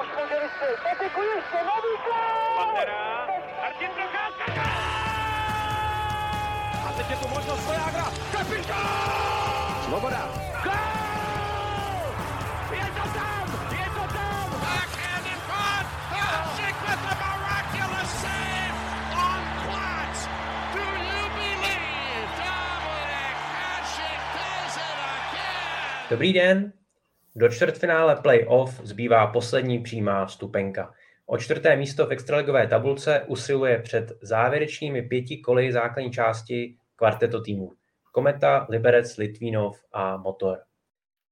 Už může vystřelit. Patiku ještě, nový gol! Pantera, Martin Procházka, A teď je tu možnost Svojágra, kapitán! Svoboda, gol! Je to tam, je to tam! Backhand in front, Hasek with the miraculous save on Platz. Do you believe Dominik Hasek does it again? Dobrý den. Do čtvrtfinále playoff zbývá poslední přímá vstupenka. O čtvrté místo v extraligové tabulce usiluje před závěrečnými pěti koly základní části kvarteto týmů. Kometa, Liberec, Litvínov a Motor.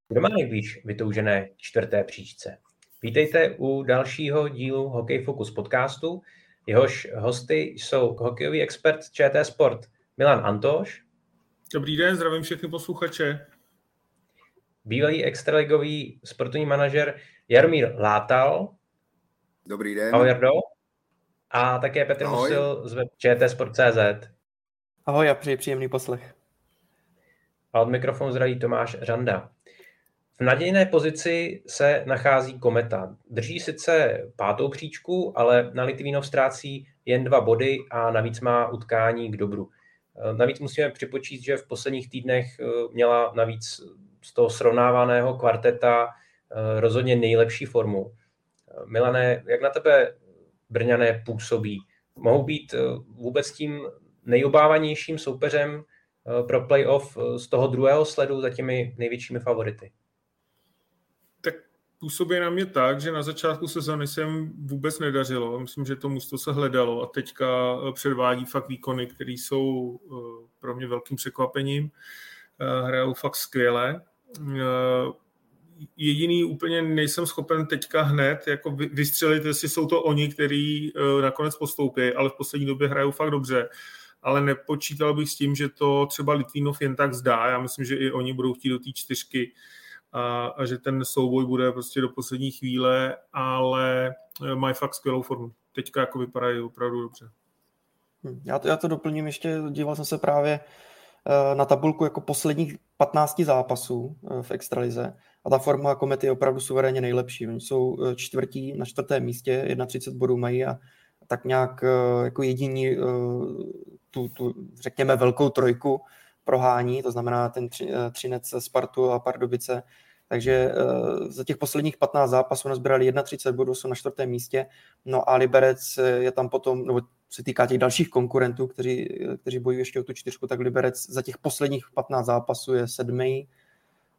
Kdo má nejblíž vytoužené čtvrté příčce? Vítejte u dalšího dílu Hokej Focus podcastu. Jehož hosty jsou hokejový expert ČT Sport Milan Antoš. Dobrý den, zdravím všechny posluchače bývalý extraligový sportovní manažer Jaromír Látal. Dobrý den. Ahoj Jardo. A také Petr Ahoj. Musil z web čtsport.cz. Ahoj a přeji příjemný poslech. A od mikrofonu zdraví Tomáš Řanda. V nadějné pozici se nachází Kometa. Drží sice pátou příčku, ale na Litvínov ztrácí jen dva body a navíc má utkání k dobru. Navíc musíme připočíst, že v posledních týdnech eh, měla navíc z toho srovnávaného kvarteta eh, rozhodně nejlepší formu. Milané, jak na tebe Brňané působí? Mohou být eh, vůbec tím nejobávanějším soupeřem eh, pro playoff z toho druhého sledu za těmi největšími favority? Tak působí na mě tak, že na začátku sezóny se jim vůbec nedařilo. Myslím, že to musto se hledalo a teďka předvádí fakt výkony, které jsou pro mě velkým překvapením. Hrajou fakt skvěle Eh, jediný úplně nejsem schopen teďka hned jako vystřelit, jestli jsou to oni, kteří eh, nakonec postoupí, ale v poslední době hrajou fakt dobře. Ale nepočítal bych s tím, že to třeba Litvínov jen tak zdá. Já myslím, že i oni budou chtít do té čtyřky a, a že ten souboj bude prostě do poslední chvíle, ale eh, mají fakt skvělou formu. Teďka jako vypadají opravdu dobře. Hm, já to, já to doplním ještě, díval jsem se právě Eh, na tabulku jako posledních 15 zápasů eh, v extralize a ta forma Komety je opravdu suverénně nejlepší. Oni jsou eh, čtvrtí na čtvrtém místě, 31 bodů mají a tak nějak jako jediní tu, tu, řekněme, velkou trojku prohání, to znamená ten Třinec, Spartu a Pardubice. Takže za těch posledních 15 zápasů nazbírali 31 bodů, jsou na čtvrtém místě, no a Liberec je tam potom, nebo se týká těch dalších konkurentů, kteří, kteří bojují ještě o tu čtyřku, tak Liberec za těch posledních 15 zápasů je sedmý,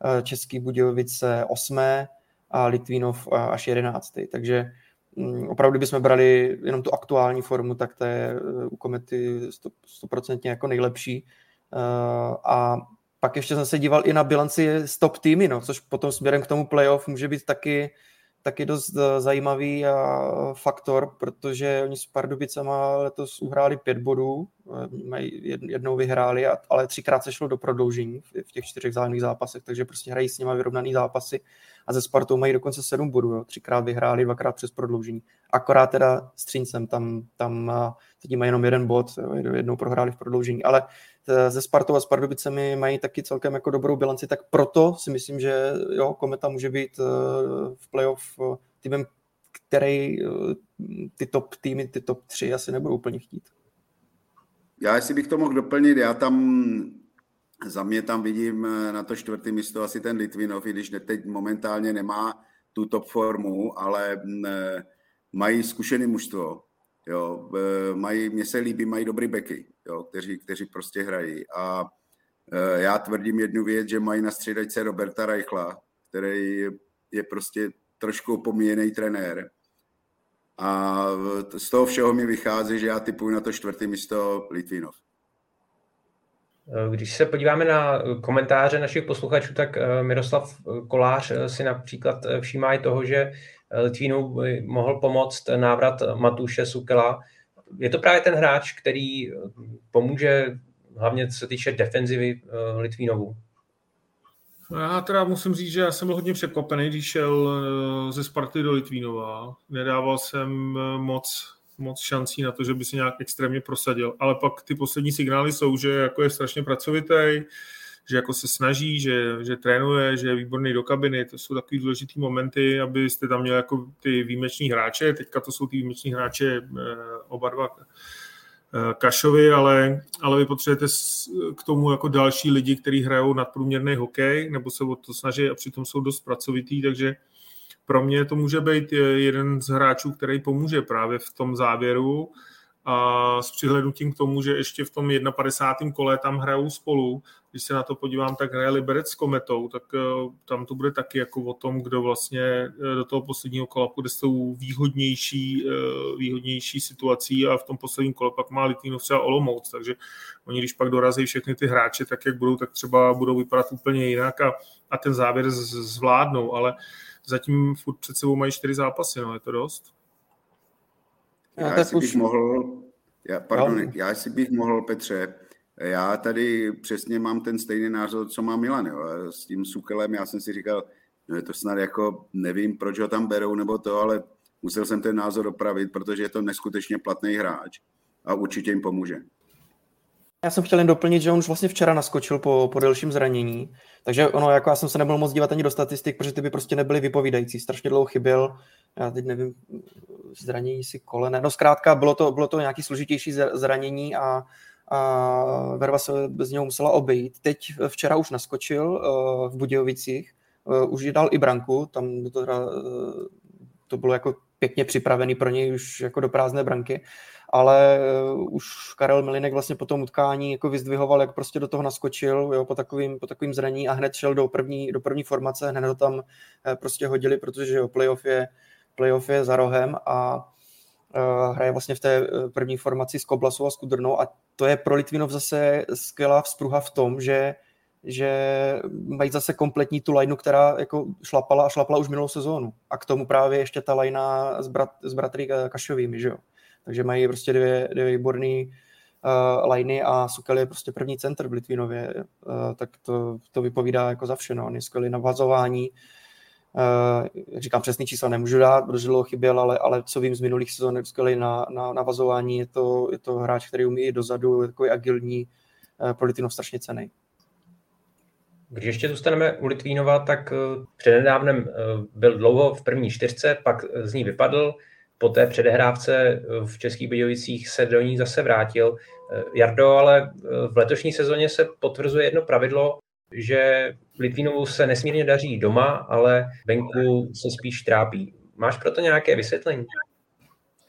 eh, Český Budějovice osmé a Litvínov až jedenáctý. Takže mm, opravdu, kdybychom brali jenom tu aktuální formu, tak to je eh, u Komety stoprocentně jako nejlepší. Eh, a pak ještě jsem se díval i na bilanci stop týmy, no, což potom směrem k tomu playoff může být taky taky dost eh, zajímavý faktor, protože oni s Pardubicama letos uhráli pět bodů, eh, mají jednou vyhráli, ale třikrát se šlo do prodloužení v těch čtyřech zájemných zápasech, takže prostě hrají s nimi vyrovnaný zápasy a ze Spartou mají dokonce sedm bodů, jo. třikrát vyhráli, dvakrát přes prodloužení. Akorát teda s Třincem, tam, tam teď mají jenom jeden bod, jo, jednou prohráli v prodloužení, ale ze Spartou a s Pardubicemi mají taky celkem jako dobrou bilanci, tak proto si myslím, že jo, Kometa může být eh, v playoff eh, týmem, který eh, ty top týmy, ty top tři asi nebudou úplně chtít. Já jestli bych to mohl doplnit, já tam za mě tam vidím na to čtvrtý místo asi ten Litvinov, i když teď momentálně nemá tu top formu, ale mají zkušený mužstvo. Jo, mají, mně se líbí, mají dobrý beky jo, kteří, kteří prostě hrají. A já tvrdím jednu věc, že mají na středačce Roberta Reichla, který je prostě trošku opomíjený trenér. A z toho všeho mi vychází, že já typuji na to čtvrtý místo Litvinov. Když se podíváme na komentáře našich posluchačů, tak e, Miroslav Kolář e, si například všímá i toho, že Litvínu mohl pomoct návrat Matuše Sukela, je to právě ten hráč, který eh, pomůže hlavně co se týče defenzivy Litvínovu. No já teda musím říct, že já jsem byl hodně překvapený, když šel eh, ze Sparty do Litvínova. Nedával jsem moc, moc šancí na to, že by se nějak extrémně prosadil, ale pak ty poslední signály jsou, že jako je strašně pracovitý, že jako se snaží, že, že trénuje, že je výborný do kabiny, to jsou takový důležitý momenty, abyste tam měli jako ty výjimeční hráče, teďka to jsou ty výjimeční hráče oba dva Kašovi, ale, ale vy potřebujete k tomu jako další lidi, kteří hrajou nadprůměrný hokej, nebo se o to snaží a přitom jsou dost pracovitý, takže pro mě to může být jeden z hráčů, který pomůže právě v tom závěru a s přihlednutím k tomu, že ještě v tom 51. kole tam hrajou spolu, když se na to podívám, tak hraje Liberec s Kometou, tak eh, tam to bude taky jako o tom, kdo vlastně eh, do toho posledního kola půjde s tou výhodnější, eh, výhodnější situací a v tom posledním kole pak má Litvinov třeba Olomouc, takže oni když pak dorazí všechny ty hráče tak, jak budou, tak třeba budou vypadat úplně jinak a, a ten závěr zvládnou, ale zatím furt před sebou mají čtyři zápasy, no je to dost. Já, já si bych mohl, já, pardon, no. já si bych mohl, Petře, já tady přesně mám ten stejný názor, co má Milan. Jo. S tím Sukelem já jsem si říkal, no je to snad jako, nevím, proč ho tam berou nebo to, ale musel jsem ten názor opravit, protože je to neskutečně platný hráč a určitě jim pomůže. Já jsem chtěl jen doplnit, že on už vlastně včera naskočil po, po delším zranění, takže ono, jako já jsem se nebyl moc dívat ani do statistik, protože ty by prostě nebyly vypovídající, strašně dlouho chyběl, já teď nevím, zranění si kolene, no zkrátka bylo to, bylo to nějaký složitější zranění a, a Verva se bez něho musela obejít. Teď včera už naskočil uh, v Budějovicích, uh, už dal i branku, tam to, uh, to bylo jako pěkně připravený pro něj už jako do prázdné branky, ale uh, už Karel Milinek vlastně po tom utkání jako vyzdvihoval, jak prostě do toho naskočil jo, po, takovým, po takovým zraní a hned šel do první, do první formace, hned ho tam uh, prostě hodili, protože jo, playoff je, playoff je za rohem a uh, hraje vlastně v té první formaci s Koblasou a Skudrnou a to je pro Litvinov zase skvělá vzpruha v tom, že že mají zase kompletní tu lineu, která jako šlapala a šlapala už minulou sezónu. A k tomu právě ještě ta linea s, brat, s bratry Kašovými, že jo. Takže mají prostě dvě, dvě výborné uh, liney a Sukel je prostě první center v Litvinově, uh, tak to, to vypovídá jako za vše, no. On na vazování, uh, říkám přesný čísla nemůžu dát, protože dlouho chyběl, ale, ale co vím z minulých sezon, je skvělý na, na, na vazování, je to, je to hráč, který umí i dozadu, je takový agilní, uh, pro Litvinov strašně cený. Když ještě zůstaneme u Litvínova, tak přednedávnem byl dlouho v první čtyřce, pak z ní vypadl, po té předehrávce v Českých Budějovicích se do ní zase vrátil. Jardo, ale v letošní sezóně se potvrzuje jedno pravidlo, že Litvínovu se nesmírně daří doma, ale venku se spíš trápí. Máš proto nějaké vysvětlení?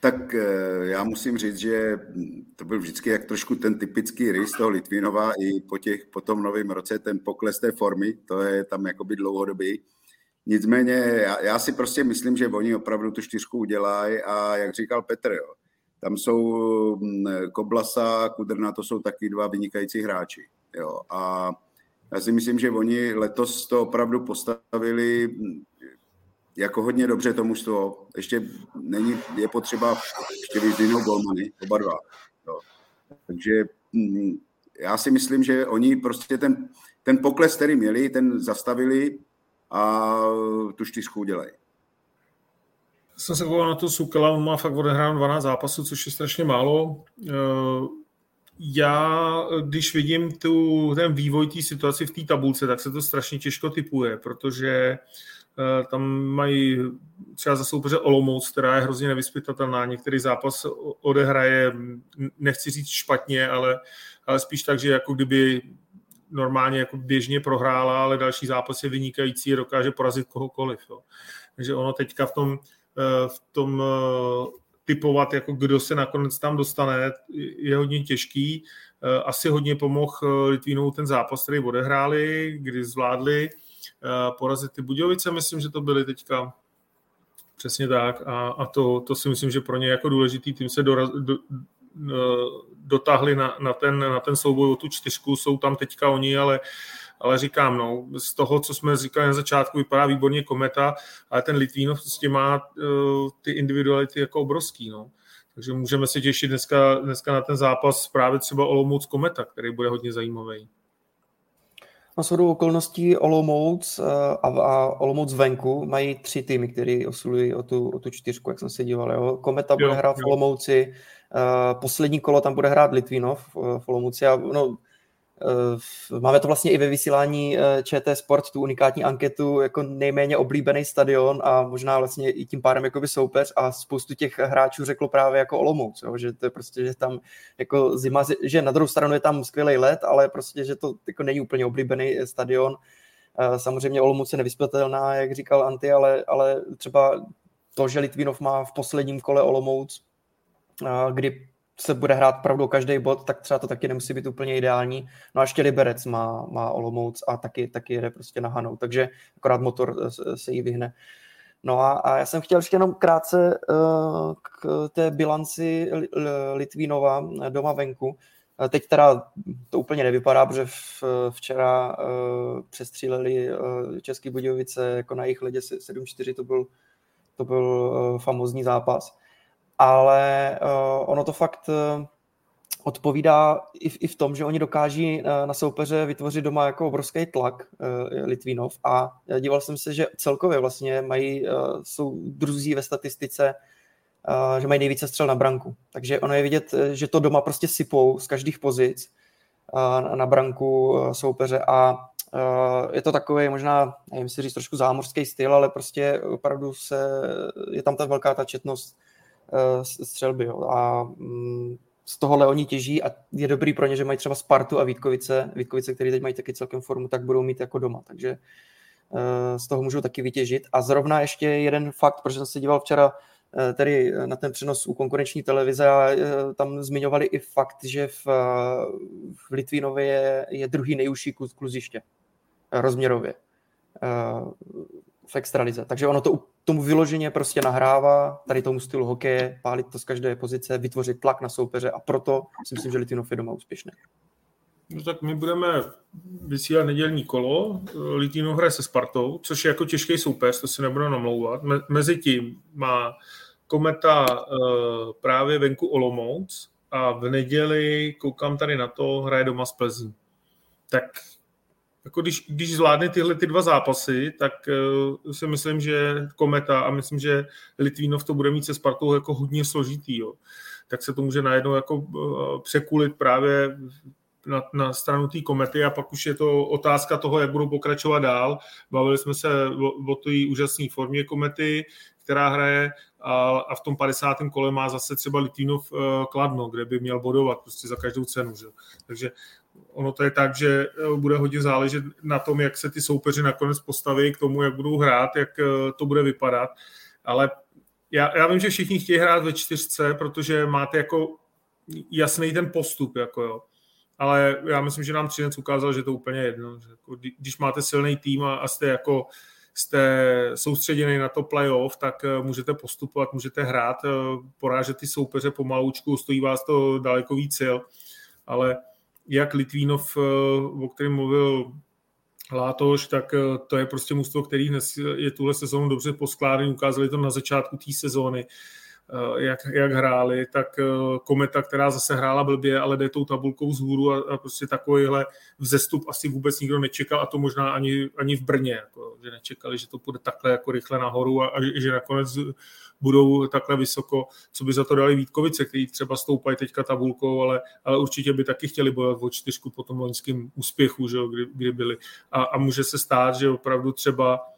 Tak eh, já musím říct, že to byl vždycky jak trošku ten typický rys toho Litvinova i po, těch, po tom novém roce, ten pokles té formy, to je tam jakoby dlouhodobý. Nicméně já, já si prostě myslím, že oni opravdu tu čtyřku udělají a jak říkal Petr, jo, tam jsou mm, Koblasa, Kudrna, to jsou taky dva vynikající hráči. Jo, a já si myslím, že oni letos to opravdu postavili mm, jako hodně dobře to mužstvo. Ještě není, je potřeba ještě vyzdvihnout golmany, oba dva. Jo. Takže mm, já si myslím, že oni prostě ten, ten pokles, který měli, ten zastavili a tu čtyřku udělají. Jsem se koukal na to Sukela, on má fakt odehrán 12 zápasů, což je strašně málo. Eh, já, když vidím tu, ten vývoj té situaci v té tabulce, tak se to strašně těžko typuje, protože eh, tam mají třeba za soupeře Olomouc, která je hrozně nevyspytatelná. Některý zápas odehraje, nechci říct špatně, ale, ale spíš tak, že jako kdyby normálně jako běžně prohrála, ale další zápas je vynikající dokáže porazit kohokoliv. Jo. Takže ono teďka v tom, eh, v tom eh, typovat, jako kdo se nakonec tam dostane, je hodně těžký. Eh, asi hodně pomohl Litvínou ten zápas, který odehráli, kdy zvládli porazit ty Budějovice, myslím, že to byly teďka přesně tak a, a to, to si myslím, že pro ně jako důležitý tým se doraz, do, dotáhli na, na, ten, na ten souboj o tu čtyřku, jsou tam teďka oni, ale ale říkám, no, z toho, co jsme říkali na začátku, vypadá výborně Kometa, ale ten Litvínov prostě má uh, ty individuality jako obrovský, no. Takže můžeme se těšit dneska, dneska na ten zápas právě třeba Olomouc Kometa, který bude hodně zajímavý. Na shodou okolností Olomouc eh, a, a Olomouc venku mají tři týmy, které osilují o tu, o tu čtyřku, jak jsem se díval. Jo. Kometa bude jo, hrát v Olomouci, poslední kolo tam bude hrát Litvinov v, v Olomouci a no, Eh, máme to vlastně i ve vysílání eh, ČT Sport, tu unikátní anketu, jako nejméně oblíbený stadion a možná vlastně i tím pádem jakoby soupeř a spoustu těch hráčů řeklo právě jako Olomouc, jo, že to je prostě, že tam jako zima, že na druhou stranu je tam skvělý let, ale prostě, že to jako není úplně oblíbený stadion. Eh, samozřejmě Olomouc je nevyspětelná, jak říkal Anty, ale, ale třeba to, že Litvinov má v posledním kole Olomouc, kdy se bude hrát pravdu každý bod, tak třeba to taky nemusí být úplně ideální. No a ještě Liberec má, má Olomouc a taky, taky jede prostě na Hanou, takže akorát motor se jí vyhne. No a, a já jsem chtěl ještě jenom krátce uh, k té bilanci Litvínova doma venku. Teď teda to úplně nevypadá, protože včera přestříleli Český Budějovice jako na jejich ledě 7-4, to byl, to byl famózní zápas ale uh, ono to fakt uh, odpovídá i v, i v tom, že oni dokáží uh, na soupeře vytvořit doma jako obrovský tlak uh, Litvínov a díval jsem se, že celkově vlastně mají, uh, jsou druzí ve statistice, uh, že mají nejvíce střel na branku. Takže ono je vidět, že to doma prostě sypou z každých pozic uh, na branku uh, soupeře a je to takový možná, nevím si říct, trošku zámořský styl, ale prostě opravdu se, je tam ta velká ta četnost střelby. Jo. A mm, z tohohle oni těží a je dobrý pro ně, že mají třeba Spartu a Vítkovice, Vítkovice, který teď mají taky celkem formu, tak budou mít jako doma. Takže eh, z toho můžou taky vytěžit. A zrovna ještě jeden fakt, protože jsem se díval včera eh, tedy na ten přenos u konkurenční televize a tam zmiňovali i fakt, že v, v Litvínově je, je druhý nejužší kluziště rozměrově v extralize. Takže ono to tomu vyloženě prostě nahrává, tady tomu stylu hokeje, pálit to z každé pozice, vytvořit tlak na soupeře a proto si myslím, že Litvinov je doma úspěšný. No tak my budeme vysílat nedělní kolo. Litvinov hraje se Spartou, což je jako těžký soupeř, to si nebudu namlouvat. Me- mezi tím má Kometa uh, právě venku Olomouc a v neděli, koukám tady na to, hraje doma z Plzní. Tak jako když, když zvládne tyhle ty dva zápasy, tak uh, si myslím, že Kometa a myslím, že Litvínov to bude mít se Spartou jako hodně složitý. Jo. Tak se to může najednou jako uh, překulit právě na, na stranu té komety a pak už je to otázka toho, jak budou pokračovat dál. Bavili jsme se o, o té úžasné formě komety, která hraje a, a v tom 50. kole má zase třeba Litvinov uh, Kladno, kde by měl bodovat prostě za každou cenu. Že? Takže ono to je tak, že eh, bude hodně záležet na tom, jak se ty soupeři nakonec postaví k tomu, jak budou hrát, jak eh, to bude vypadat. Ale já, já vím, že všichni chtějí hrát ve čtyřce, protože máte jako jasný ten postup. Jako jo. Ale já myslím, že nám Třinec ukázal, že to úplně jedno. Že jako, když máte silný tým a, a jste jako jste soustředěni na to playoff, tak eh, můžete postupovat, můžete hrát, porážet ty soupeře pomaloučku, stojí vás to daleko víc sil, ale jak Litvínov, eh, o kterém mluvil Látoš, tak eh, to je prostě mužstvo, který dnes je tuhle sezónu dobře poskládaný, ukázali to na začátku té sezóny, eh, jak, jak hráli, tak Kometa, která zase hrála blbě, ale jde tou tabulkou vzhůru a, a prostě takovýhle vzestup asi vůbec nikdo nečekal a to možná ani, ani v Brně, jako, že nečekali, že to půjde takhle jako rychle nahoru a, a že nakonec budou takhle vysoko, co by za to dali Vítkovice, který třeba stoupají teďka tabulkou, ale, ale určitě by taky chtěli bojovat o čtyřku po tom loňském úspěchu, že jo, kdy, kdy byli. A, a může se stát, že opravdu třeba eh,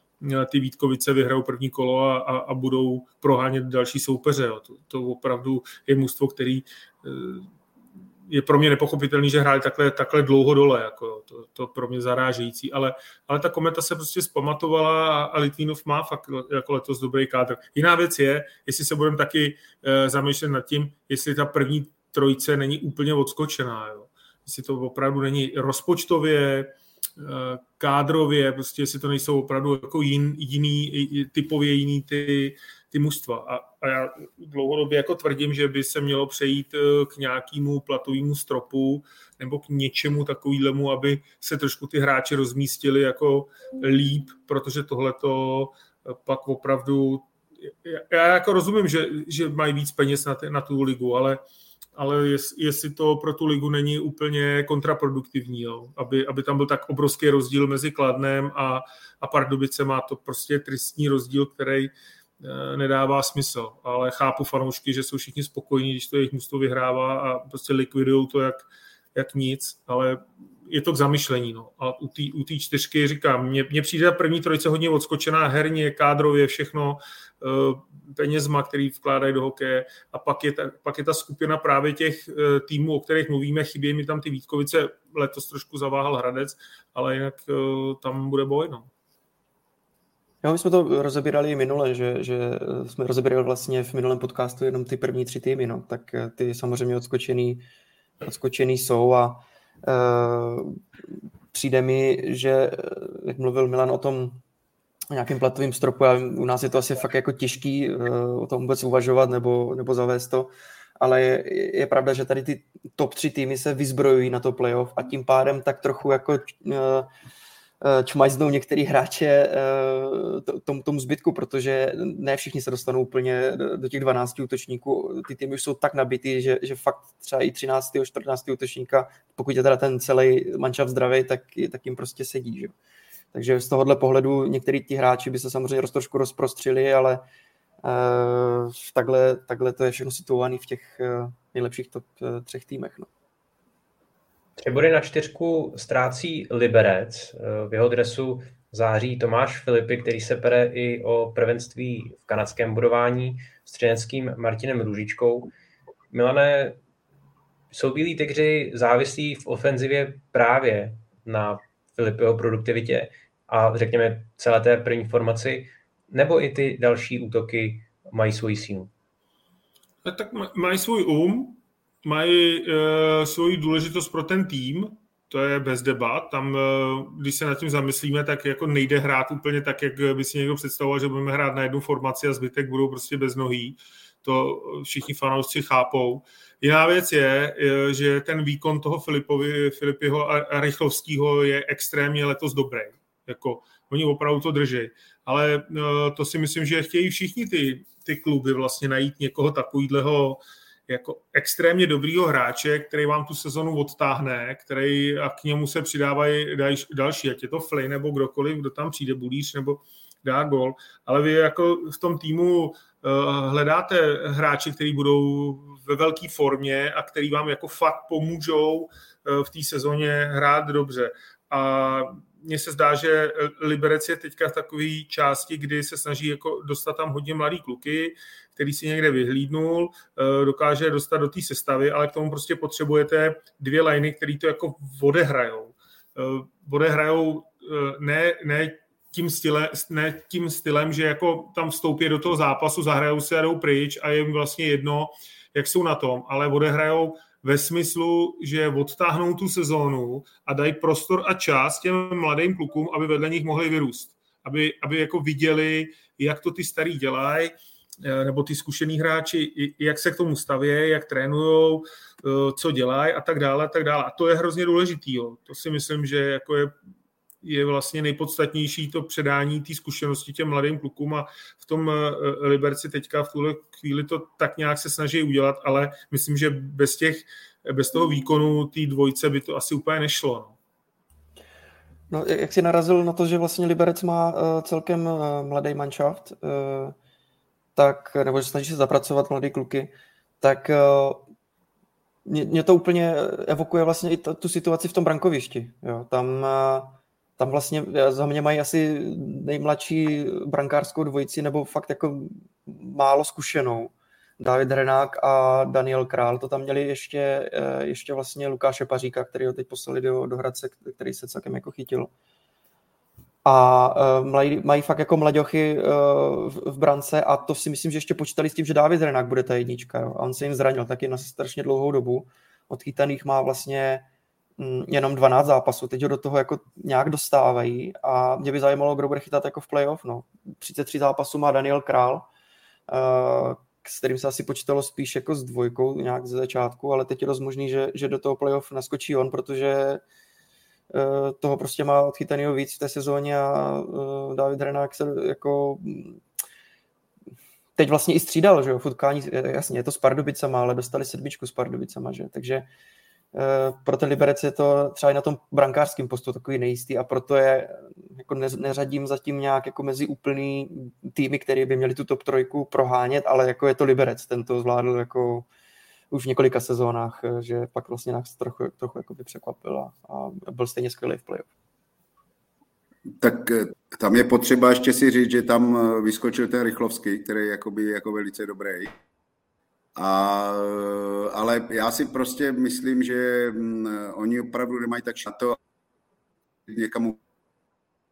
ty Vítkovice vyhrajou první kolo a, a, a budou prohánět další soupeře. Jo. To, to opravdu je mužstvo, který eh, je pro mě nepochopitelný, že hráli takhle, takhle dlouho dole, jako to, to pro mě zarážející, ale, ale ta kometa se prostě zpamatovala a Litvínov má fakt jako letos dobrý kádr. Jiná věc je, jestli se budeme taky e, zamýšlet nad tím, jestli ta první trojice není úplně odskočená, jo. jestli to opravdu není rozpočtově, kádrově, prostě jestli to nejsou opravdu jako jin, jiný, typově jiný ty, ty mužstva. A, a já dlouhodobě jako tvrdím, že by se mělo přejít eh, k nějakému platovému stropu nebo k něčemu takovému, aby se trošku ty hráči rozmístili jako líp, protože tohle to eh, pak opravdu já jako rozumím, že, že mají víc peněz na, t- na tu ligu, ale, ale jest, jestli to pro tu ligu není úplně kontraproduktivní, jo? Aby, aby tam byl tak obrovský rozdíl mezi Kladnem a, a Pardubicem, má to prostě tristní rozdíl, který Eh, nedává smysl, ale chápu fanoušky, že jsou všichni spokojení, když to jejich mužstvo vyhrává a prostě likvidují to, jak, jak nic, ale je to k zamyšlení. No. A u té u čtyřky říkám, mně, mně přijde první trojice hodně odskočená herně, kádrově, všechno, uh, penězma, který vkládají do hokeje a pak je, ta, pak je ta skupina právě těch uh, týmů, o kterých mluvíme, chybí mi tam ty Vítkovice, letos trošku zaváhal Hradec, ale jinak uh, tam bude boj. No. Jo, my jsme to rozebírali minule, že, že jsme rozebírali vlastně v minulém podcastu jenom ty první tři týmy, no. tak ty samozřejmě odskočený, odskočený jsou a uh, přijde mi, že, jak mluvil Milan o tom nějakým platovým stropu, a u nás je to asi fakt jako těžký uh, o tom vůbec uvažovat nebo, nebo zavést to, ale je, je pravda, že tady ty top tři týmy se vyzbrojují na to playoff a tím pádem tak trochu jako Eh, čmajznou některý hráče eh, tomu, tomu zbytku, protože ne všichni se dostanou úplně do těch 12 útočníků. Ty týmy už jsou tak nabitý, že, že fakt třeba i 13. 14. útočníka, pokud je teda ten celý mančav zdravý, tak, tak jim prostě sedí. Že? Takže z tohohle pohledu některý ti hráči by se samozřejmě trošku rozprostřili, ale uh, takhle, takhle to je všechno situované v těch uh, nejlepších top uh, třech týmech. No. Tři body na čtyřku ztrácí Liberec. V jeho dresu září Tomáš Filipy, který se pere i o prvenství v kanadském budování s třineckým Martinem Růžičkou. Milané, jsou bílí tygři závislí v ofenzivě právě na Filipyho produktivitě a řekněme celé té první formaci, nebo i ty další útoky mají svoji sílu? Tak mají svůj um, mají uh, svoji důležitost pro ten tým, to je bez debat. Tam, uh, když se nad tím zamyslíme, tak jako nejde hrát úplně tak, jak by si někdo představoval, že budeme hrát na jednu formaci a zbytek budou prostě bez nohý. To všichni fanoušci chápou. Jiná věc je, eh, že ten výkon toho Filipovi, Filipiho a Rychlovského je extrémně letos dobrý. Jako, oni opravdu to drží. Ale to si myslím, že chtějí všichni ty, ty kluby vlastně najít někoho takového jako extrémně dobrýho hráče, který vám tu sezonu odtáhne, který a k němu se přidávají další, ať je to Flay nebo kdokoliv, kdo tam přijde, Bulíř nebo dá gol, ale vy jako v tom týmu uh, hledáte hráče, kteří budou ve velké formě a který vám jako fakt pomůžou uh, v té sezóně hrát dobře. A mně se zdá, že Liberec je teďka v takové části, kdy se snaží jako dostat tam hodně mladý kluky, který si někde vyhlídnul, eh, dokáže dostat do té sestavy, ale k tomu prostě potřebujete dvě liny, které to jako odehrajou. Eh, odehrajou eh, ne, ne tím, style, ne tím stylem, že jako tam vstoupí do toho zápasu, zahrajou se a jdou pryč a je jim vlastně jedno, jak jsou na tom, ale odehrajou ve smyslu, že odtáhnou tu sezónu a dají prostor a čas těm mladým klukům, aby vedle nich mohli vyrůst. Aby, aby jako viděli, jak to ty starý dělají, eh, nebo ty zkušený hráči, jak se k tomu staví, jak trénují, eh, co dělají a tak dále, a tak dále. A to je hrozně důležitý. Jo. To si myslím, že jako je je vlastně nejpodstatnější to předání té zkušenosti těm mladým klukům a v tom eh, Liberci teďka v tuhle chvíli to tak nějak se snaží udělat, ale myslím, že bez těch, bez toho výkonu té dvojce by to asi úplně nešlo. No. No, jak jsi narazil na to, že vlastně Liberec má uh, celkem uh, mladý manšaft, tak, nebo že snaží se zapracovat mladý kluky, tak mě, mě to úplně evokuje vlastně i t- tu situaci v tom brankovišti. Jo. Tam tam vlastně za mě mají asi nejmladší brankářskou dvojici, nebo fakt jako málo zkušenou. David Renák a Daniel Král, to tam měli ještě, eh, ještě vlastně Lukáše Paříka, který ho teď poslali do, do Hradce, který se celkem jako chytil. A uh, mají, mají fakt jako mladěchy v, v brance a to si myslím, že ještě počítali s tím, že David Renák bude ta jednička. Jo. A on se jim zranil taky na strašně dlouhou dobu. Odchytaných má vlastně jenom 12 zápasů, teď ho do toho jako nějak dostávají a mě by zajímalo, kdo bude chytat jako v playoff, no. 33 zápasů má Daniel Král, uh, s kterým se asi počítalo spíš jako s dvojkou nějak ze začátku, ale teď je dost možný, že, že do toho playoff naskočí on, protože uh, toho prostě má odchytanýho víc v té sezóně a uh, David Renák se jako teď vlastně i střídal, že jo, futkání, jasně, je to s Pardubicama, ale dostali sedmičku s Pardubicama, že, takže Eh, pro ten Liberec je to třeba i na tom brankářském postu takový nejistý a proto je jako neřadím zatím nějak jako mezi úplný týmy, které by měli tu top trojku prohánět, ale jako je to Liberec, ten to zvládl jako už v několika sezónách, že pak vlastně nás trochu, trochu jakoby překvapil a, byl stejně skvělý v playoff. Tak tam je potřeba ještě si říct, že tam vyskočil ten Rychlovský, který je jakoby, jako velice dobrý. A, ale já si prostě myslím, že mm, oni opravdu nemají tak na to někam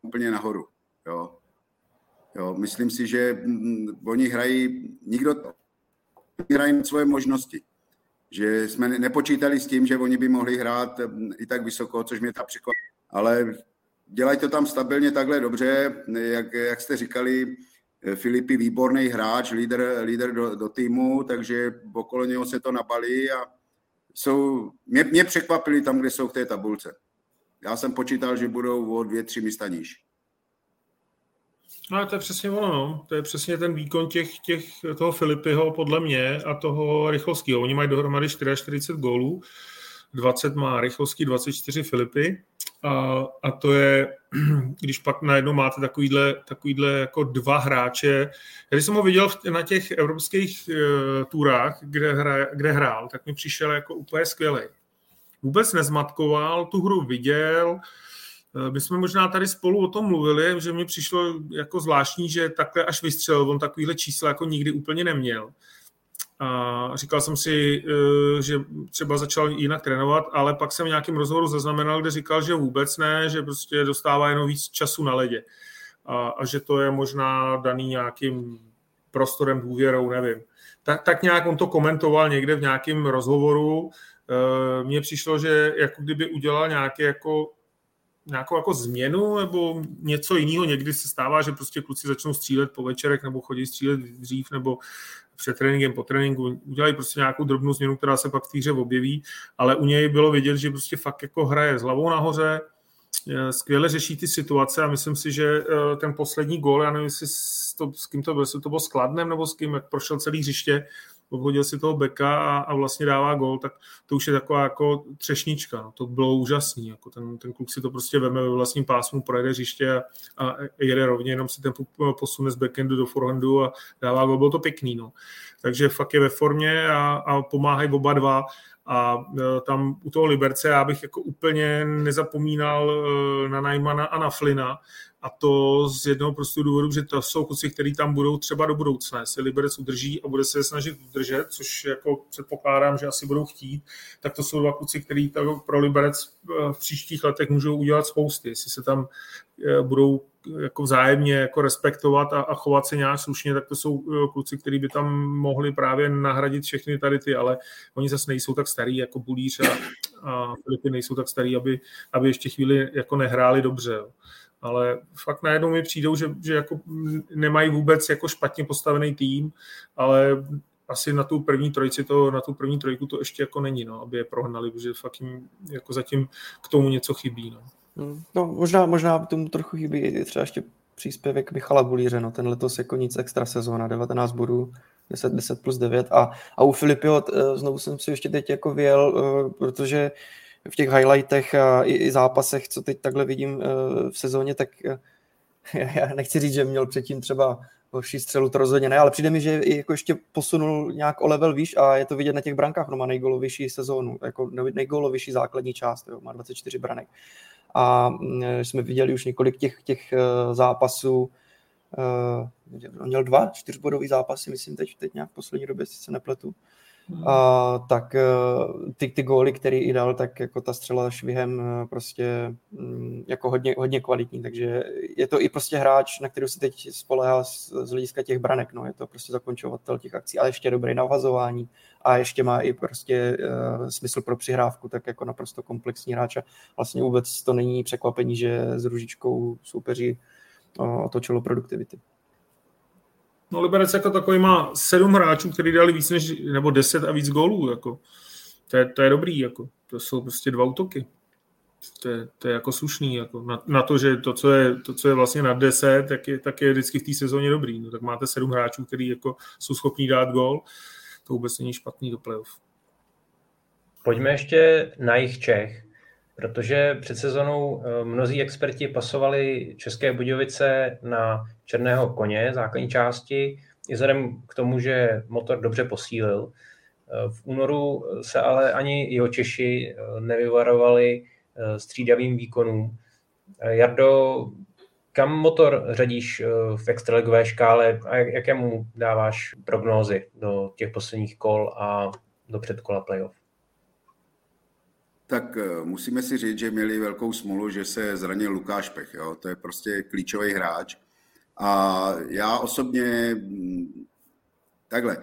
úplně nahoru. Jo. Jo, myslím si, že mm, oni hrají, nikdo hrají svoje možnosti. Že jsme nepočítali s tím, že oni by mohli hrát mm, i tak vysoko, což mě tak překvapilo. Ale dělají to tam stabilně takhle dobře, jak, jak jste říkali, Filipy výborný hráč, líder, líder do, do týmu, takže okolo něho se to nabalí a jsou, mě, mě překvapili tam, kde jsou v té tabulce. Já jsem počítal, že budou o dvě, tři místa níž. No to je přesně ono, no. To je přesně ten výkon těch, těch, toho Filipyho podle mě a toho Rychlovského. Oni mají dohromady 44 gólů, 20 má Rychlovský, 24 Filipy a, a to je, když pak najednou máte takovýhle, takovýhle jako dva hráče. Když jsem ho viděl na těch evropských uh, turách, kde, hra, kde hrál, tak mi přišel jako úplně skvělý. Vůbec nezmatkoval, tu hru viděl, eh, my jsme možná tady spolu o tom mluvili, že mi přišlo jako zvláštní, že takhle až vystřelil, on takovýhle čísla jako nikdy úplně neměl. A říkal jsem si, eh, že třeba začal jinak trénovat, ale pak jsem v nějakém rozhovoru zaznamenal, kde říkal, že vůbec ne, že prostě dostává jenom víc času na ledě. A, a že to je možná daný nějakým prostorem, důvěrou, nevím. Tak, tak nějak on to komentoval někde v nějakém rozhovoru. Eh, mně přišlo, že jako kdyby udělal nějaké jako nějakou jako změnu nebo něco jiného. Někdy se stává, že prostě kluci začnou střílet po večerech nebo chodí střílet dřív nebo před tréninkem, po tréninku, udělají prostě nějakou drobnou změnu, která se pak v týře objeví, ale u něj bylo vidět, že prostě fakt jako hraje s hlavou nahoře, skvěle řeší ty situace a myslím si, že eh, ten poslední gól, já nevím, jestli to, s kým to bylo, jestli to bylo s Kladnem nebo s kým, jak prošel celý hřiště, obhodil si toho beka a, a vlastně dává gol, tak to už je taková jako třešnička. No. To bylo úžasný. Jako ten, ten kluk si to prostě veme ve vlastním pásmu, projede hřiště a, a jede rovně, jenom si ten posune z backendu do forehandu a dává gol. Bylo to pěkný. No. Takže fakt je ve formě a, a pomáhají oba dva. A e, tam u toho Liberce já bych jako úplně nezapomínal e, na Najmana a na Flina, a to z jednoho prostého důvodu, že to jsou kluci, kteří tam budou třeba do budoucna. Jestli Liberec udrží a bude se snažit udržet, což jako předpokládám, že asi budou chtít, tak to jsou dva kluci, kteří pro Liberec eh, v příštích letech můžou udělat spousty. Jestli se tam eh, budou jako vzájemně jako respektovat a, a chovat se nějak slušně, tak to jsou eh, kluci, kteří by tam mohli právě nahradit všechny tady ty, ale oni zase nejsou tak starý jako Bulíř a, a Filipy nejsou tak starý, aby, aby ještě chvíli jako nehráli dobře. Jo ale fakt najednou mi přijdou, že, že jako nemají vůbec jako špatně postavený tým, ale asi na tu první trojici to, na tu první trojku to ještě jako není, no, aby je prohnali, protože fakt jim jako zatím k tomu něco chybí. No, hmm, no možná, možná tomu trochu chybí třeba ještě příspěvek Michala Bulíře, no, ten letos jako nic extra sezóna, 19 bodů, 10, 10 plus 9 a, a u Filipio eh, znovu jsem si ještě teď jako vyjel, eh, protože v těch highlightech a i, i zápasech, co teď takhle vidím eh, v sezóně, tak eh, já nechci říct, že měl předtím třeba horší střelu, to rozhodně ne, ale přijde mi, že jako ještě posunul nějak o level výš a je to vidět na těch brankách, no má nejgolovější sezónu, jako nejgolovější základní část, jo, má 24 branek. A mm, jsme viděli už několik těch, těch eh, zápasů, uh, měl dva čtyřbodový zápasy, myslím teď, teď nějak v poslední době, si se nepletu, a, tak e, ty, ty góly, který i dal, tak jako ta střela švihem e, prostě mm, jako hodně, hodně kvalitní, takže je to i prostě hráč, na který se teď spolehá z, z hlediska těch branek, no, je to prostě zakončovatel těch akcí, ale ještě dobrý na vhazování a ještě má i prostě uh, smysl pro přihrávku, tak jako naprosto komplexní hráč. A vlastně vůbec to není překvapení, že s Ružičkou soupeří uh, otočilo produktivity. No Liberec jako takový má sedm hráčů, kteří dali víc než, nebo deset a víc gólů, jako. To je, to je dobrý, jako. To jsou prostě dva útoky. To je, to je jako slušný, jako. Na, na, to, že to co, je, to, co je vlastně na deset, tak je, tak je vždycky v té sezóně dobrý. No, tak máte sedm hráčů, kteří jako jsou schopní dát gól, to vůbec není špatný do playoff. Pojďme ještě na jich Čech, protože před sezonou eh, mnozí experti pasovali České Budějovice na černého koně základní části, i vzhledem k tomu, že motor dobře posílil. V únoru se ale ani jeho Češi nevyvarovali střídavým výkonům. Jardo, kam motor řadíš v extraligové škále a jakému dáváš prognózy do těch posledních kol a do předkola playoff? Tak musíme si říct, že měli velkou smůlu, že se zranil Lukáš Pech. Jo? To je prostě klíčový hráč. A já osobně mm, takhle,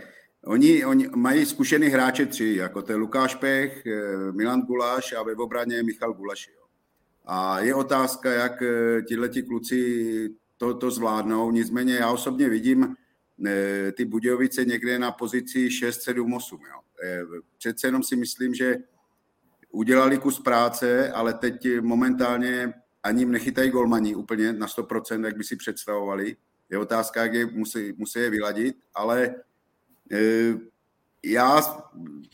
Oni, oni mají zkušený hráče tři, jako to je Lukáš Pech, eh, Milan Guláš a ve obraně Michal Gulaš. Jo. A je otázka, jak eh, tihle ti kluci to, to zvládnou. Nicméně já osobně vidím eh, ty Budějovice někde na pozici 6, 7, 8. Jo. Přece jenom si myslím, že udělali kus práce, ale teď momentálně ani nechytají golmani úplně na 100%, jak by si představovali. Je otázka, jak je musí, musí je vyladit, ale e, já,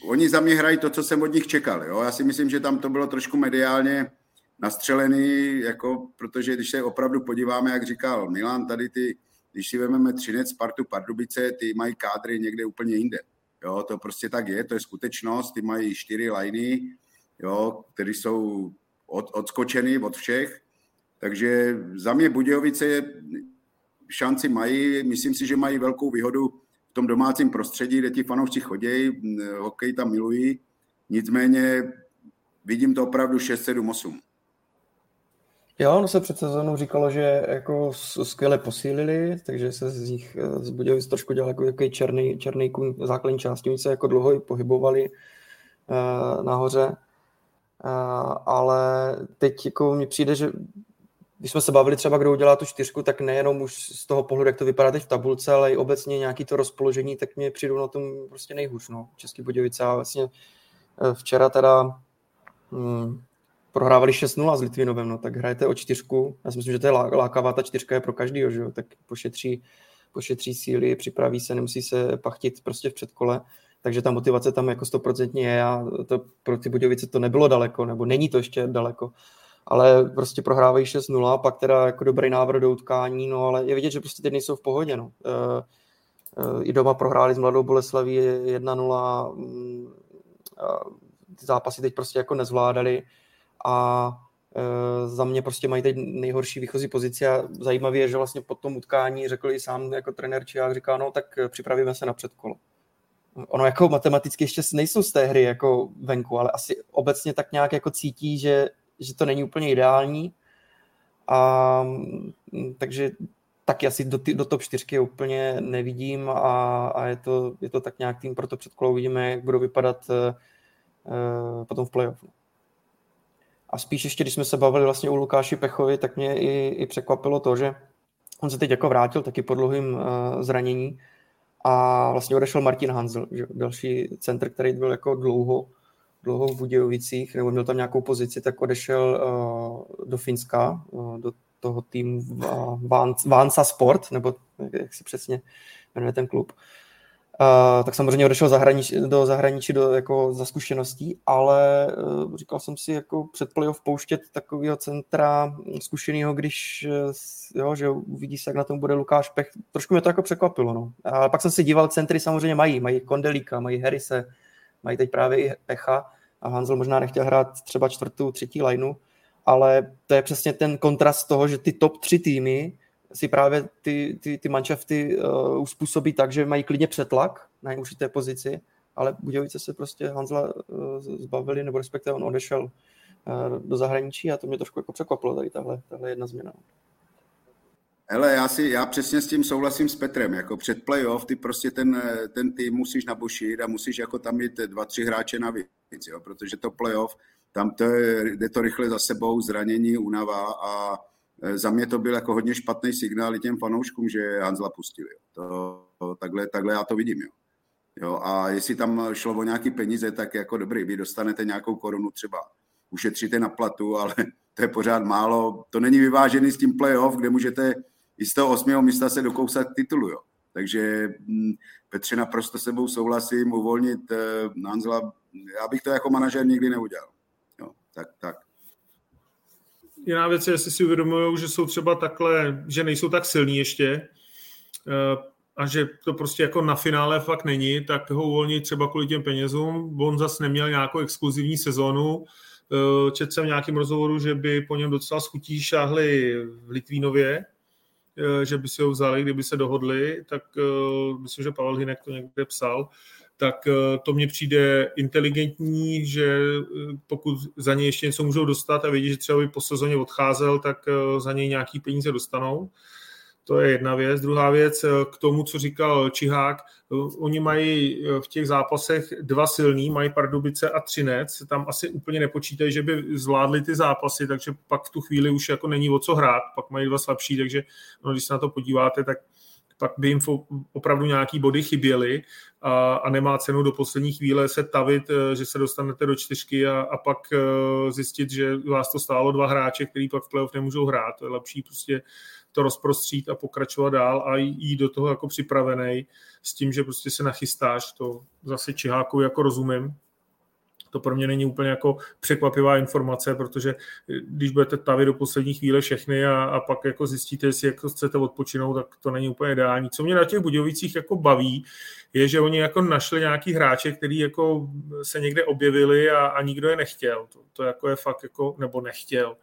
oni za mě hrají to, co jsem od nich čekal. Jo? Já si myslím, že tam to bylo trošku mediálně nastřelený, jako, protože když se opravdu podíváme, jak říkal Milan, tady ty, když si vezmeme Třinec, Spartu, Pardubice, ty mají kádry někde úplně jinde. Jo, to prostě tak je, to je skutečnost, ty mají čtyři liny, jo, které jsou od, odskočený od všech. Takže za mě Budějovice šanci mají, myslím si, že mají velkou výhodu v tom domácím prostředí, kde ti fanoušci chodí, hokej tam milují, nicméně vidím to opravdu 6, 7, 8. Jo, no se před sezónou říkalo, že jako skvěle posílili, takže se z nich z Budějovic trošku dělal jako jaký černý, černý kůň základní části, se jako dlouho i pohybovali uh, nahoře ale teď jako mně přijde, že když jsme se bavili třeba, kdo udělá tu čtyřku, tak nejenom už z toho pohledu, jak to vypadá teď v tabulce, ale i obecně nějaký to rozpoložení, tak mě přijdu na tom prostě nejhůř, no, Český Budějovice. A vlastně e, včera teda hm, prohrávali 6-0 s Litvinovem, no, tak hrajete o čtyřku. Já si myslím, že to je lákavá, ta čtyřka je pro každýho, že jo, tak pošetří, pošetří síly, připraví se, nemusí se pachtit prostě v předkole takže ta motivace tam jako stoprocentně je a to pro ty Budějovice to nebylo daleko, nebo není to ještě daleko, ale prostě prohrávají 6-0, pak teda jako dobrý návrh do utkání, no ale je vidět, že prostě teď nejsou v pohodě, no. E, e, I doma prohráli s Mladou Boleslaví 1-0, mm, ty zápasy teď prostě jako nezvládali a e, za mě prostě mají teď nejhorší výchozí pozici a zajímavé je, že vlastně po tom utkání řekl i sám jako trenér Čiák, říká, no tak připravíme se na předkolo ono jako matematicky ještě nejsou z té hry jako venku, ale asi obecně tak nějak jako cítí, že, že to není úplně ideální. A, mm, takže taky asi do, do top 4 úplně nevidím a, a je, to, je to tak nějak tým pro to předkolo uvidíme, jak budou vypadat uh, potom v playoff. A spíš ještě, když jsme se bavili vlastně u Lukáši Pechovi, tak mě i, i překvapilo to, že on se teď jako vrátil taky po dlouhým uh, zranění, a vlastně odešel Martin Hanzl, že další center, který byl jako dlouho, dlouho v Budějovicích, nebo měl tam nějakou pozici, tak odešel uh, do Finska, uh, do toho týmu uh, Vansa Sport, nebo jak si přesně jmenuje ten klub. Uh, tak samozřejmě odešel zahraničí, do zahraničí do, jako za zkušeností, ale uh, říkal jsem si jako před playoff pouštět takového centra zkušeného, když uh, jo, že uvidí se, jak na tom bude Lukáš Pech. Trošku mě to jako překvapilo. No. A pak jsem si díval, centry samozřejmě mají. Mají Kondelíka, mají Herise, mají teď právě i Pecha a Hanzel možná nechtěl hrát třeba čtvrtou, třetí lineu, ale to je přesně ten kontrast toho, že ty top tři týmy si právě ty, ty, ty manšafty uh, uspůsobí tak, že mají klidně přetlak na určité pozici, ale Budějovice se prostě Hanzla uh, zbavili, nebo respektive on odešel uh, do zahraničí a to mě trošku jako překvapilo tady tahle, tahle jedna změna. Hele, já, si, já přesně s tím souhlasím s Petrem. Jako před playoff ty prostě ten, ten tým musíš nabušit a musíš jako tam mít dva, tři hráče navíc, jo? protože to playoff, tam to je, jde to rychle za sebou, zranění, únava a za mě to byl jako hodně špatný signál i těm fanouškům, že Hanzla pustili. To, to, takhle, takhle já to vidím. Jo. Jo, a jestli tam šlo o nějaký peníze, tak jako dobrý, vy dostanete nějakou korunu třeba, ušetříte na platu, ale to je pořád málo. To není vyvážený s tím playoff, kde můžete i z toho osmého místa se dokousat titulu. Jo. Takže hm, Petře naprosto sebou souhlasím, uvolnit eh, Hanzla, já bych to jako manažer nikdy neudělal. Jo, tak, tak jiná věc je, jestli si uvědomují, že jsou třeba takhle, že nejsou tak silní ještě. Eh, a že to prostě jako na finále fakt není, tak ho uvolní třeba kvůli těm penězům. On zase neměl nějakou exkluzivní sezónu. Eh, četl jsem v nějakém rozhovoru, že by po něm docela schutí šáhli v Litvínově, eh, že by si ho vzali, kdyby se dohodli, tak myslím, že Pavel Hinek to někde psal, tak uh, to mně přijde inteligentní, že pokud za něj ještě něco můžou dostat a vidí, že třeba by po sezóně odcházel, tak uh, za něj nějaký peníze dostanou. To je jedna věc. Druhá věc, eh, k tomu, co říkal Čihák, eh, oni mají eh, v těch zápasech dva silný, mají Pardubice a Třinec, tam asi úplně nepočítají, že by zvládli ty zápasy, takže pak v tu chvíli už jako není o co hrát, pak mají dva slabší, takže no, když se na to podíváte, tak pak by jim opravdu nějaký body chyběly a, a nemá cenu do poslední chvíle se tavit, že se dostanete do čtyřky a, a pak zjistit, že vás to stálo dva hráče, který pak v playoff nemůžou hrát. To je lepší prostě to rozprostřít a pokračovat dál a jít do toho jako připravený s tím, že prostě se nachystáš, to zase Čiháku jako rozumím, to pro mě není úplně jako překvapivá informace, protože když budete tavit do poslední chvíle všechny a, a pak jako zjistíte, jestli jako chcete odpočinout, tak to není úplně ideální. Co mě na těch Budějovicích jako baví, je, že oni jako našli nějaký hráče, který jako se někde objevili a, a nikdo je nechtěl. To, to jako je fakt jako, nebo nechtěl,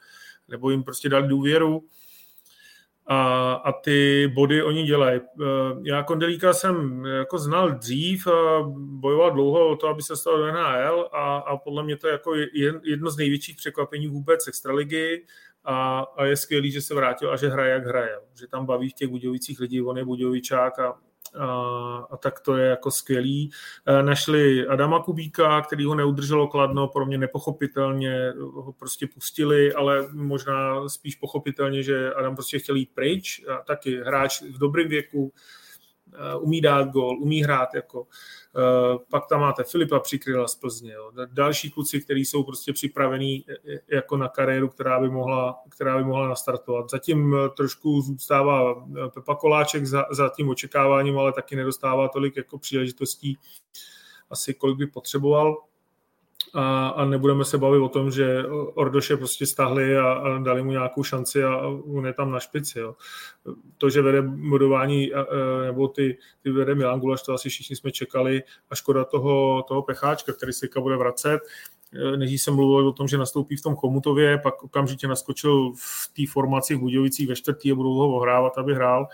nebo jim prostě dali důvěru a, a ty body oni dělají. Eh, já Kondelíka jsem jako znal dřív, bojoval dlouho o to, aby se stal do NHL a, a podle mě to je jako jedno z největších překvapení vůbec extraligy a, a je skvělý, že se vrátil a že hraje, jak hraje. Že tam baví v těch Budějovicích lidí, on je Budějovičák a, a, a tak to je jako skvělý. E, našli Adama Kubíka, který ho neudrželo kladno, pro mě nepochopitelně ho prostě pustili, ale možná spíš pochopitelně, že Adam prostě chtěl jít pryč, a taky hráč v dobrém věku, umí dát gol, umí hrát jako. Eh, pak tam máte Filipa Přikryla z Plzně. Jo. Další kluci, kteří jsou prostě připravení eh, jako na kariéru, která by mohla, která by mohla nastartovat. Zatím trošku zůstává Pepa Koláček za, za tím očekáváním, ale taky nedostává tolik jako příležitostí, asi kolik by potřeboval a, a nebudeme se bavit o tom, že Ordoše prostě stáhli a, a dali mu nějakou šanci a on je tam na špici. Jo. To, že vede bodování, nebo ty, ty vede Milan Gulaš, to asi všichni jsme čekali a škoda toho, toho pecháčka, který se bude vracet. Než jsem mluvil o tom, že nastoupí v tom Komutově, pak okamžitě naskočil v té formaci v Budějovicích ve čtvrtý a budou ho ohrávat, aby hrál.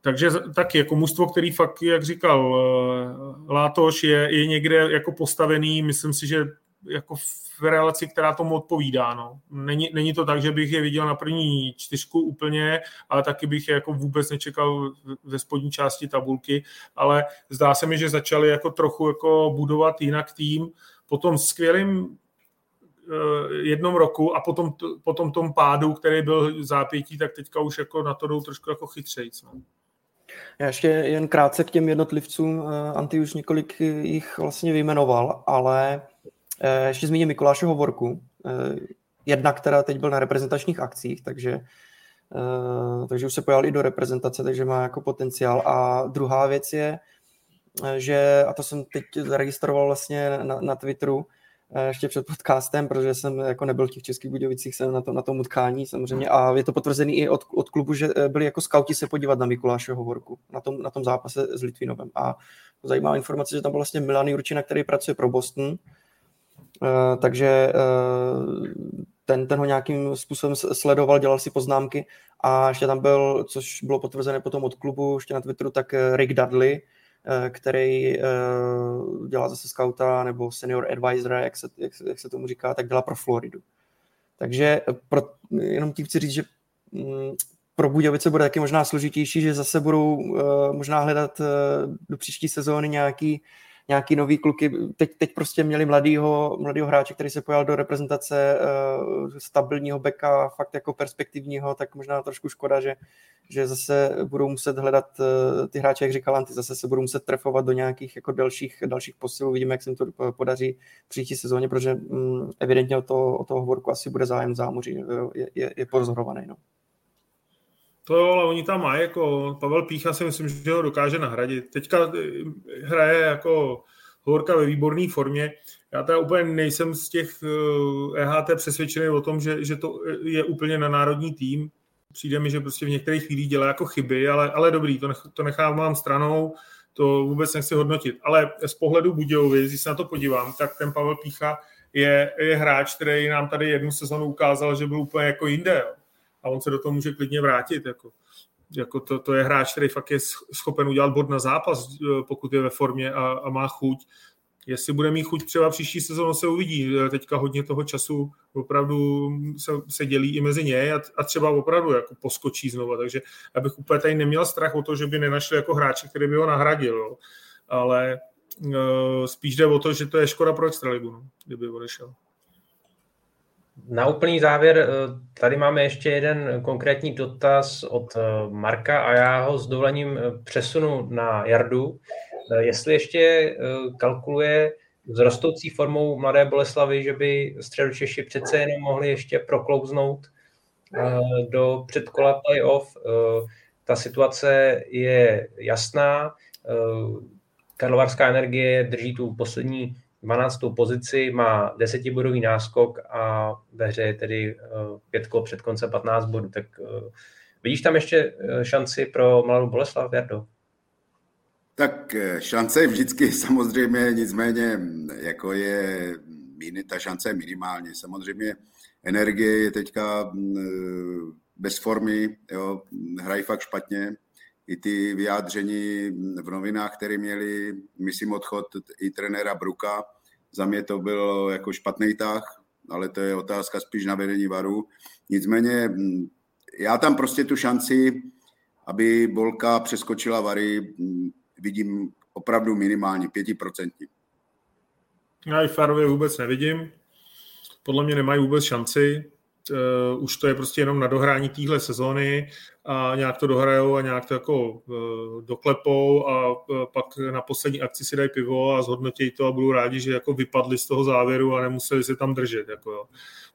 Takže taky jako mužstvo, který fakt, jak říkal eh, Látoš, je, je někde jako postavený, myslím si, že jako v relaci, která tomu odpovídá. No. Není, není to tak, že bych je viděl na první čtyřku úplně, ale taky bych je jako vůbec nečekal ve spodní části tabulky, ale zdá se mi, že začali jako trochu jako budovat jinak tým po tom skvělým eh, jednom roku a potom, potom tom pádu, který byl zápětí, tak teďka už jako na to jdou trošku jako chytřejc. No. Já ještě jen krátce k těm jednotlivcům. Eh, Anty už několik jich vlastně vyjmenoval, ale eh, ještě zmíním Mikuláše Hovorku. Eh, jedna, která teď byl na reprezentačních akcích, takže, takže už se pojal i do reprezentace, takže má jako potenciál. A druhá věc je, že, a to jsem teď zaregistroval vlastně na, na Twitteru, Eh, ještě před podcastem, protože jsem jako nebyl v těch českých Budějovicích, jsem na, to, na tom utkání samozřejmě. A je to potvrzený i od, od klubu, že eh, byli jako skauti se podívat na Mikuláše Hovorku, na tom, na tom zápase s Litvinovem. A zajímavá informace, že tam byl vlastně Milan Jurčina, který pracuje pro Boston, uh, takže ten, ten ho nějakým způsobem sledoval, dělal si poznámky. A ještě tam byl, což bylo potvrzené potom od klubu, ještě na Twitteru, tak Rick Dudley, Eh, který eh, dělá zase scouta nebo senior advisora, jak se, jak, jak se tomu říká, tak dělá pro Floridu. Takže pro, jenom tím chci říct, že mm, pro Budějovice bude taky možná složitější, že zase budou možná hledat do příští sezóny nějaký nějaký nový kluky. Teď, teď prostě měli mladýho, mladýho hráče, který se pojal do reprezentace uh, stabilního beka, fakt jako perspektivního, tak možná trošku škoda, že, že zase budou muset hledat uh, ty hráče, jak říkal Anty, zase se budou muset trefovat do nějakých jako dalších, dalších posilů. Vidíme, jak se jim to podaří v příští sezóně, protože um, evidentně o, to, o toho hovorku asi bude zájem zámoří. Je, je, je pozorovaný. No. To jo, ale oni tam mají, jako Pavel Pícha si myslím, že ho dokáže nahradit. Teďka eh, hraje jako Horka ve výborné formě. Já teda úplně nejsem z těch EHT eh, přesvědčený o tom, že, že to je úplně na národní tým. přijde mi, že prostě v některých chvílích dělá jako chyby, ale, ale dobrý, to, nech, to nechávám stranou, to vůbec nechci hodnotit. Ale z pohledu Budějovic, když se na to podívám, tak ten Pavel Pícha je, je hráč, který nám tady jednu sezonu ukázal, že byl úplně jako jinde. A on se do toho může klidně vrátit. Jako. Jako to, to je hráč, který fakt je schopen udělat bod na zápas, eh, pokud je ve formě a, a má chuť. Jestli bude mít chuť třeba příští sezónu, se uvidí. Eh, teďka hodně toho času opravdu se, se dělí i mezi něj a, a třeba opravdu jako poskočí znova. Takže abych úplně tady neměl strach o to, že by nenašli jako hráče, který by ho nahradil. Jo. Ale uh, spíš jde o to, že to je škoda pro Extraligu, no, kdyby odešel. Na úplný závěr, eh, tady máme ještě jeden konkrétní dotaz od eh, Marka a já ho s dovolením eh, přesunu na Jardu. Jestli ještě kalkuluje s rostoucí formou Mladé Boleslavy, že by středočeši přece jenom mohli ještě proklouznout do předkola playoff. Ta situace je jasná. Karlovarská energie drží tu poslední 12. pozici, má desetibodový náskok a ve hře je tedy eh, pět kol před koncem 15 bodů. Tak eh, vidíš tam ještě eh, šanci pro Mladou Boleslav, Jardo? Tak šance je vždycky samozřejmě, nicméně jako je, ta šance je minimální. Samozřejmě energie je teďka mm, bez formy, jo, hrají fakt špatně. I ty vyjádření v novinách, které měli, myslím, odchod i trenéra Bruka, za mě to byl jako špatný tah, ale to je otázka spíš na vedení varu. Nicméně mm, já tam prostě tu šanci, aby Bolka přeskočila vary, mm, vidím opravdu minimálně, pětiprocentní. Já i Farově vůbec nevidím. Podle mě nemají vůbec šanci. Uh, už to je prostě jenom na dohrání téhle sezóny a nějak to dohrajou a nějak to jako uh, doklepou a uh, pak na poslední akci si dají pivo a zhodnotí to a budou rádi, že jako vypadli z toho závěru a nemuseli se tam držet. Jako jo.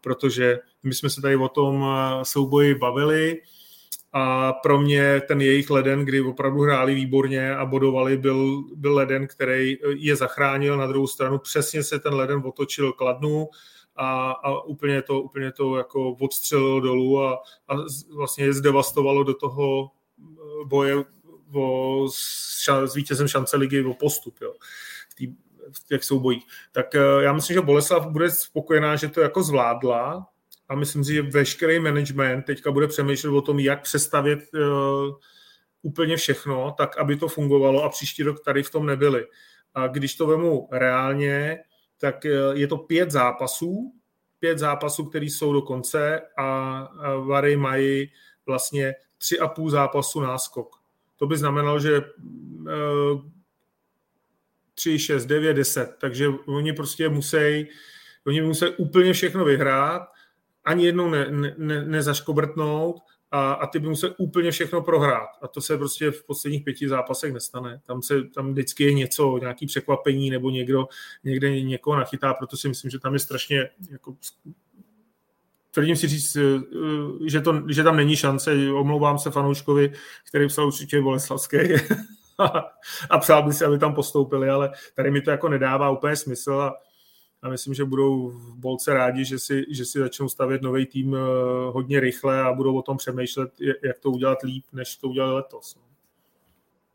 Protože my jsme se tady o tom souboji bavili a pro mě ten jejich leden, kdy opravdu hráli výborně a bodovali, byl, byl leden, který je zachránil. Na druhou stranu přesně se ten leden otočil kladnu a, a úplně, to, úplně to jako odstřelilo dolů a, a vlastně je zdevastovalo do toho eh, boje o, s, s vítězem šance ligy o postup. Jo. V, tý, v těch soubojích. Tak eh, já myslím, že Boleslav bude spokojená, že to jako zvládla a myslím si, že veškerý management teďka bude přemýšlet o tom, jak přestavět uh, úplně všechno, tak aby to fungovalo a příští rok tady v tom nebyli. A když to vemu reálně, tak eh, je to pět zápasů, pět zápasů, které jsou do konce a Vary mají vlastně tři a půl zápasu náskok. To by znamenalo, že 3, 6, 9, 10. Takže oni prostě musí, oni musí úplně všechno vyhrát, ani jednou ne, ne, nezaškobrtnout a, a ty by musel úplně všechno prohrát. A to se prostě v posledních pěti zápasech nestane. Tam, se, tam vždycky je něco, nějaký překvapení nebo někdo někde někoho nachytá, proto si myslím, že tam je strašně jako tvrdím si říct, eh, že, to, že tam není šance, omlouvám se fanouškovi, který psal určitě Boleslavský a přál by si, aby tam postoupili, ale tady mi to jako nedává úplně smysl a a myslím, že budou v Bolce rádi, že si, že si začnou stavět nový tým eh, hodně rychle a budou o tom přemýšlet, jak to udělat líp, než to udělali letos.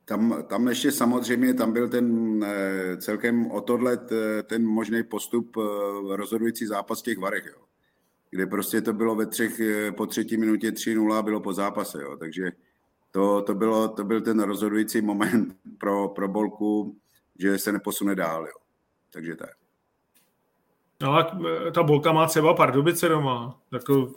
Tam, tam ještě samozřejmě, tam byl ten eh, celkem o tohle eh, ten možný postup rozhodující zápas těch Varech, jo. kde prostě to bylo ve třech, po třetí minutě 3-0 bylo po zápase, jo. takže to, to, bylo, to byl ten rozhodující moment pro, pro Bolku, že se neposune dál. Jo. Takže tak. No ale eh, ta bolka má třeba Pardubice doma. Jako,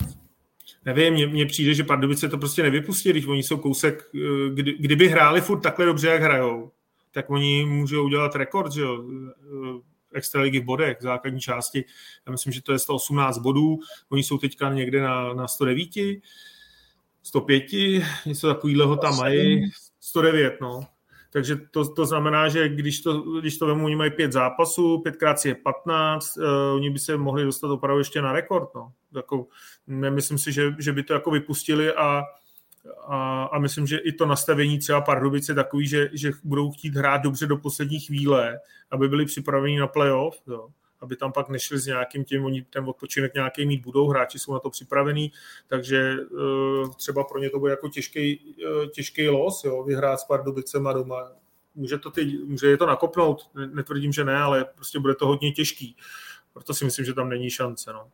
nevím, mně, přijde, že Pardubice to prostě nevypustí, když oni jsou kousek, eh, kdy, kdyby hráli furt takhle dobře, jak hrajou, tak oni můžou udělat rekord, že jo, eh, extraligy v bodech, v základní části. Já myslím, že to je 118 bodů, oni jsou teďka někde na, na 109, 105, něco takového tam mají, 109, no. Takže to, to znamená, že když to, když to vemu, oni mají pět zápasů, pětkrát je 15, uh, oni by se mohli dostat opravdu ještě na rekord. No. Jako, nemyslím si, že, že by to jako vypustili a, a, a myslím, že i to nastavení třeba Pardubice je takový, že, že budou chtít hrát dobře do poslední chvíle, aby byli připraveni na playoff. Jo. Aby tam pak nešli s nějakým tím, oni ten odpočinek nějaký mít budou, hráči jsou na to připravení, takže třeba pro ně to bude jako těžký, těžký los, jo, vyhrát s Pardubicema doma. Může, to ty, může je to nakopnout, netvrdím, že ne, ale prostě bude to hodně těžký. Proto si myslím, že tam není šance. No.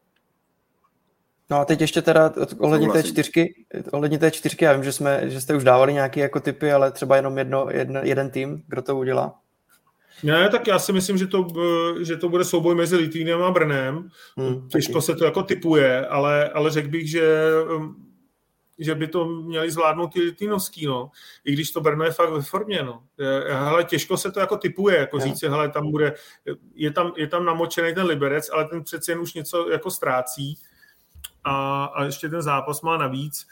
No a teď ještě teda ohledně té čtyřky, ohledně té čtyřky, já vím, že, jsme, že jste už dávali nějaké jako typy, ale třeba jenom jedno, jedno, jeden tým, kdo to udělá? Ne, tak já si myslím, že to, že to bude souboj mezi Litvínem a Brnem. Hmm, Těžko taky. se to jako typuje, ale, ale řekl bych, že že by to měli zvládnout ty Litvínovský, no. I když to Brno je fakt ve formě, no. Hele, těžko se to jako typuje, jako yeah. říct, hele, tam bude, je tam, je tam namočený ten Liberec, ale ten přece jen už něco jako ztrácí a, a ještě ten zápas má navíc.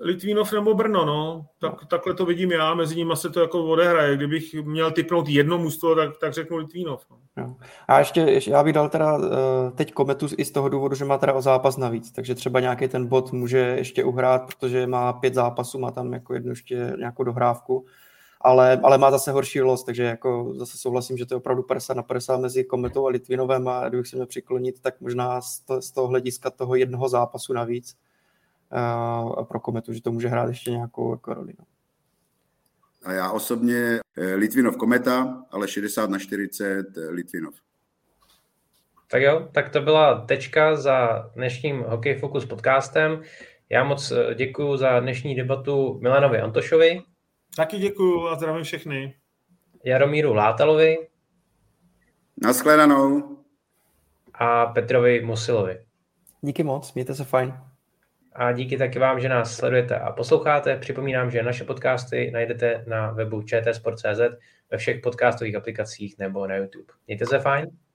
Litvínov nebo Brno, no. Tak, takhle to vidím já, mezi nimi se to jako odehraje. Kdybych měl typnout jedno mužstvo, tak, tak řeknu Litvínov. No. No. A ještě, ještě, já bych dal teda uh, teď kometu i z toho důvodu, že má teda o zápas navíc, takže třeba nějaký ten bod může ještě uhrát, protože má pět zápasů, má tam jako jednu ještě nějakou dohrávku, ale, ale má zase horší los, takže jako zase souhlasím, že to je opravdu 50 na 50 mezi Kometou a Litvinovem a kdybych se měl přiklonit, tak možná z, to, z toho hlediska toho jednoho zápasu navíc pro Kometu, že to může hrát ještě nějakou jako roli. No. A já osobně eh, Litvinov Kometa, ale 60 na 40 eh, Litvinov. Tak jo, tak to byla tečka za dnešním Hokej Focus podcastem. Já moc děkuji za dnešní debatu Milanovi Antošovi. Taky děkuji a zdravím všechny. Jaromíru Látalovi. Naschledanou. A Petrovi Musilovi. Díky moc, mějte se fajn. A díky taky vám, že nás sledujete a posloucháte. Připomínám, že naše podcasty najdete na webu čtsport.cz ve všech podcastových aplikacích nebo na YouTube. Mějte se fajn.